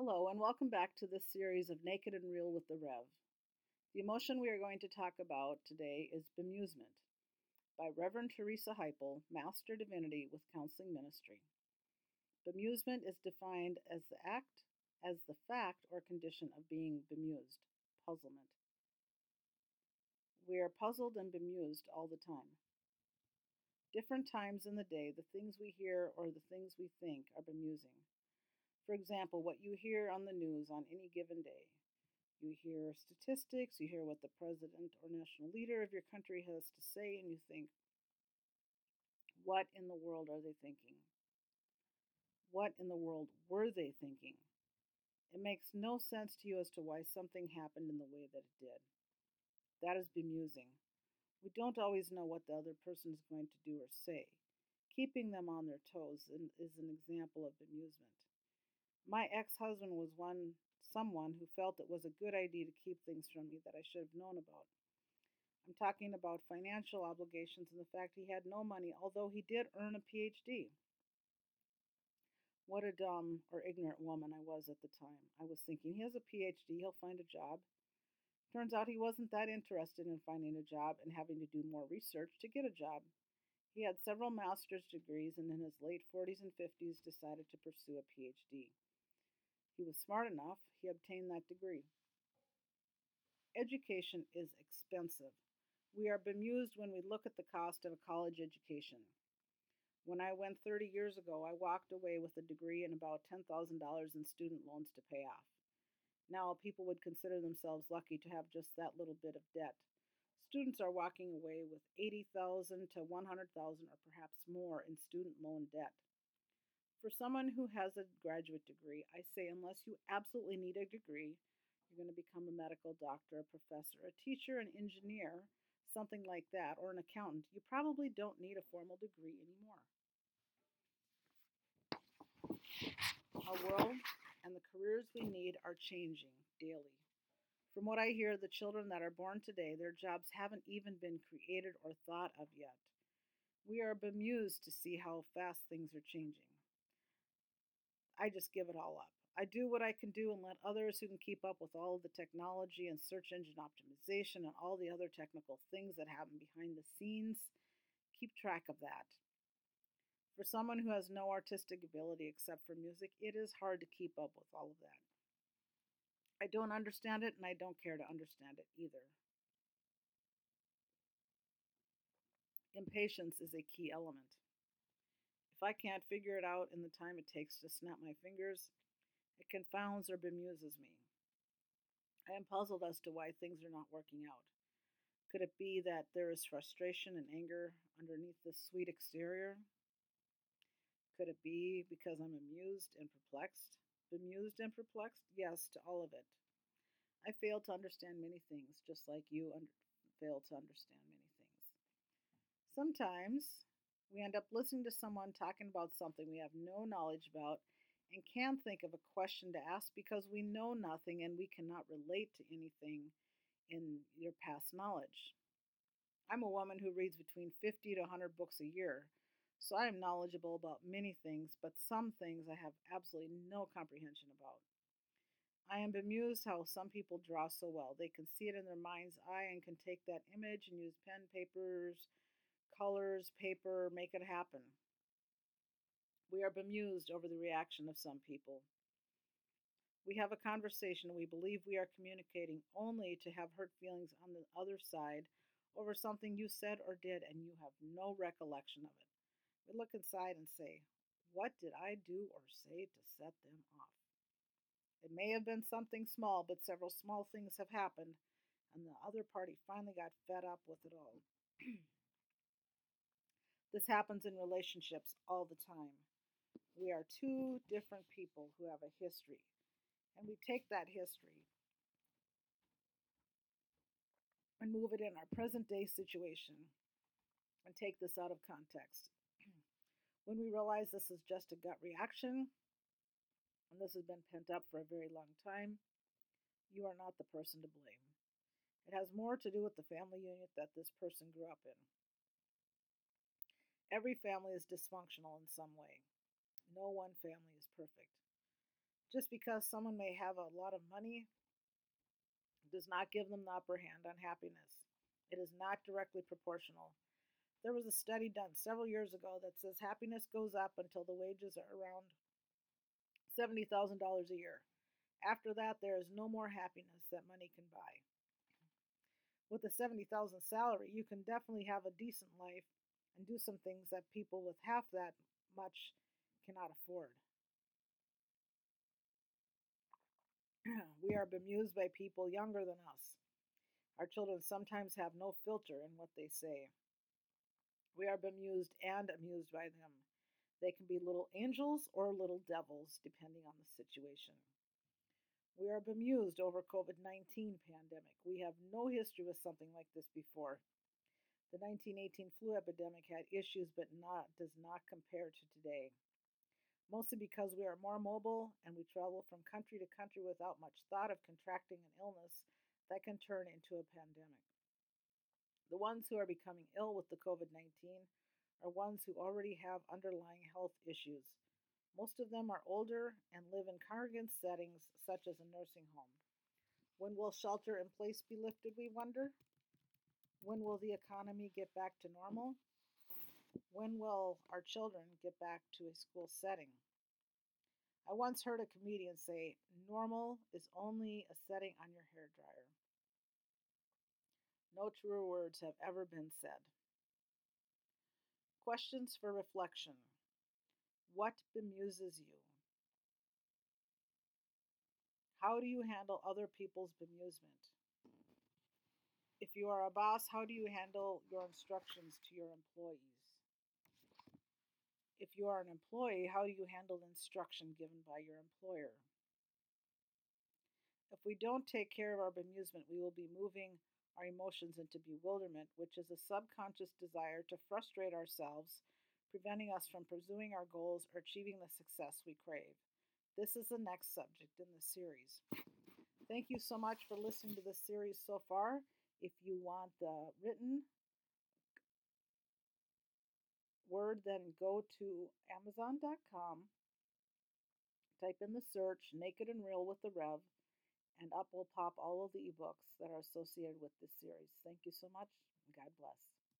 Hello, and welcome back to this series of Naked and Real with the Rev. The emotion we are going to talk about today is bemusement by Reverend Teresa Heipel, Master Divinity with Counseling Ministry. Bemusement is defined as the act, as the fact or condition of being bemused, puzzlement. We are puzzled and bemused all the time. Different times in the day, the things we hear or the things we think are bemusing. For example, what you hear on the news on any given day. You hear statistics, you hear what the president or national leader of your country has to say, and you think, what in the world are they thinking? What in the world were they thinking? It makes no sense to you as to why something happened in the way that it did. That is bemusing. We don't always know what the other person is going to do or say. Keeping them on their toes is an example of bemusement. My ex-husband was one someone who felt it was a good idea to keep things from me that I should have known about. I'm talking about financial obligations and the fact he had no money, although he did earn a PhD. What a dumb or ignorant woman I was at the time. I was thinking, he has a PhD, he'll find a job. Turns out he wasn't that interested in finding a job and having to do more research to get a job. He had several master's degrees and in his late 40s and 50s decided to pursue a PhD. He was smart enough, he obtained that degree. Education is expensive. We are bemused when we look at the cost of a college education. When I went 30 years ago, I walked away with a degree and about $10,000 in student loans to pay off. Now, people would consider themselves lucky to have just that little bit of debt. Students are walking away with 80,000 to 100,000 or perhaps more in student loan debt. For someone who has a graduate degree, I say unless you absolutely need a degree, you're going to become a medical doctor, a professor, a teacher, an engineer, something like that, or an accountant, you probably don't need a formal degree anymore. Our world and the careers we need are changing daily. From what I hear, the children that are born today, their jobs haven't even been created or thought of yet. We are bemused to see how fast things are changing. I just give it all up. I do what I can do and let others who can keep up with all of the technology and search engine optimization and all the other technical things that happen behind the scenes keep track of that. For someone who has no artistic ability except for music, it is hard to keep up with all of that. I don't understand it and I don't care to understand it either. Impatience is a key element. If I can't figure it out in the time it takes to snap my fingers, it confounds or bemuses me. I am puzzled as to why things are not working out. Could it be that there is frustration and anger underneath this sweet exterior? Could it be because I'm amused and perplexed? Bemused and perplexed? Yes, to all of it. I fail to understand many things, just like you fail to understand many things. Sometimes we end up listening to someone talking about something we have no knowledge about and can think of a question to ask because we know nothing and we cannot relate to anything in your past knowledge. I'm a woman who reads between 50 to 100 books a year, so I am knowledgeable about many things, but some things I have absolutely no comprehension about. I am bemused how some people draw so well. They can see it in their mind's eye and can take that image and use pen, papers, colors, paper, make it happen. We are bemused over the reaction of some people. We have a conversation we believe we are communicating only to have hurt feelings on the other side over something you said or did and you have no recollection of it. We look inside and say, What did I do or say to set them off? It may have been something small, but several small things have happened, and the other party finally got fed up with it all. This happens in relationships all the time. We are two different people who have a history, and we take that history and move it in our present day situation and take this out of context. when we realize this is just a gut reaction, and this has been pent up for a very long time, you are not the person to blame. It has more to do with the family unit that this person grew up in. Every family is dysfunctional in some way. No one family is perfect. Just because someone may have a lot of money does not give them the upper hand on happiness. It is not directly proportional. There was a study done several years ago that says happiness goes up until the wages are around $70,000 a year. After that, there is no more happiness that money can buy. With a 70,000 salary, you can definitely have a decent life and do some things that people with half that much cannot afford. we are bemused by people younger than us. Our children sometimes have no filter in what they say. We are bemused and amused by them. They can be little angels or little devils, depending on the situation. We are bemused over COVID-19 pandemic. We have no history with something like this before. The 1918 flu epidemic had issues but not does not compare to today mostly because we are more mobile and we travel from country to country without much thought of contracting an illness that can turn into a pandemic. The ones who are becoming ill with the COVID 19 are ones who already have underlying health issues. Most of them are older and live in congregate settings such as a nursing home. When will shelter in place be lifted, we wonder? When will the economy get back to normal? When will our children get back to a school setting? I once heard a comedian say, normal is only a setting on your hair dryer. No truer words have ever been said. Questions for reflection. What bemuses you? How do you handle other people's bemusement? If you are a boss, how do you handle your instructions to your employees? If you are an employee, how do you handle instruction given by your employer? If we don't take care of our bemusement, we will be moving our emotions into bewilderment, which is a subconscious desire to frustrate ourselves, preventing us from pursuing our goals or achieving the success we crave. This is the next subject in the series. Thank you so much for listening to this series so far. If you want the written word, then go to Amazon.com, type in the search Naked and Real with the Rev, and up will pop all of the ebooks that are associated with this series. Thank you so much. God bless.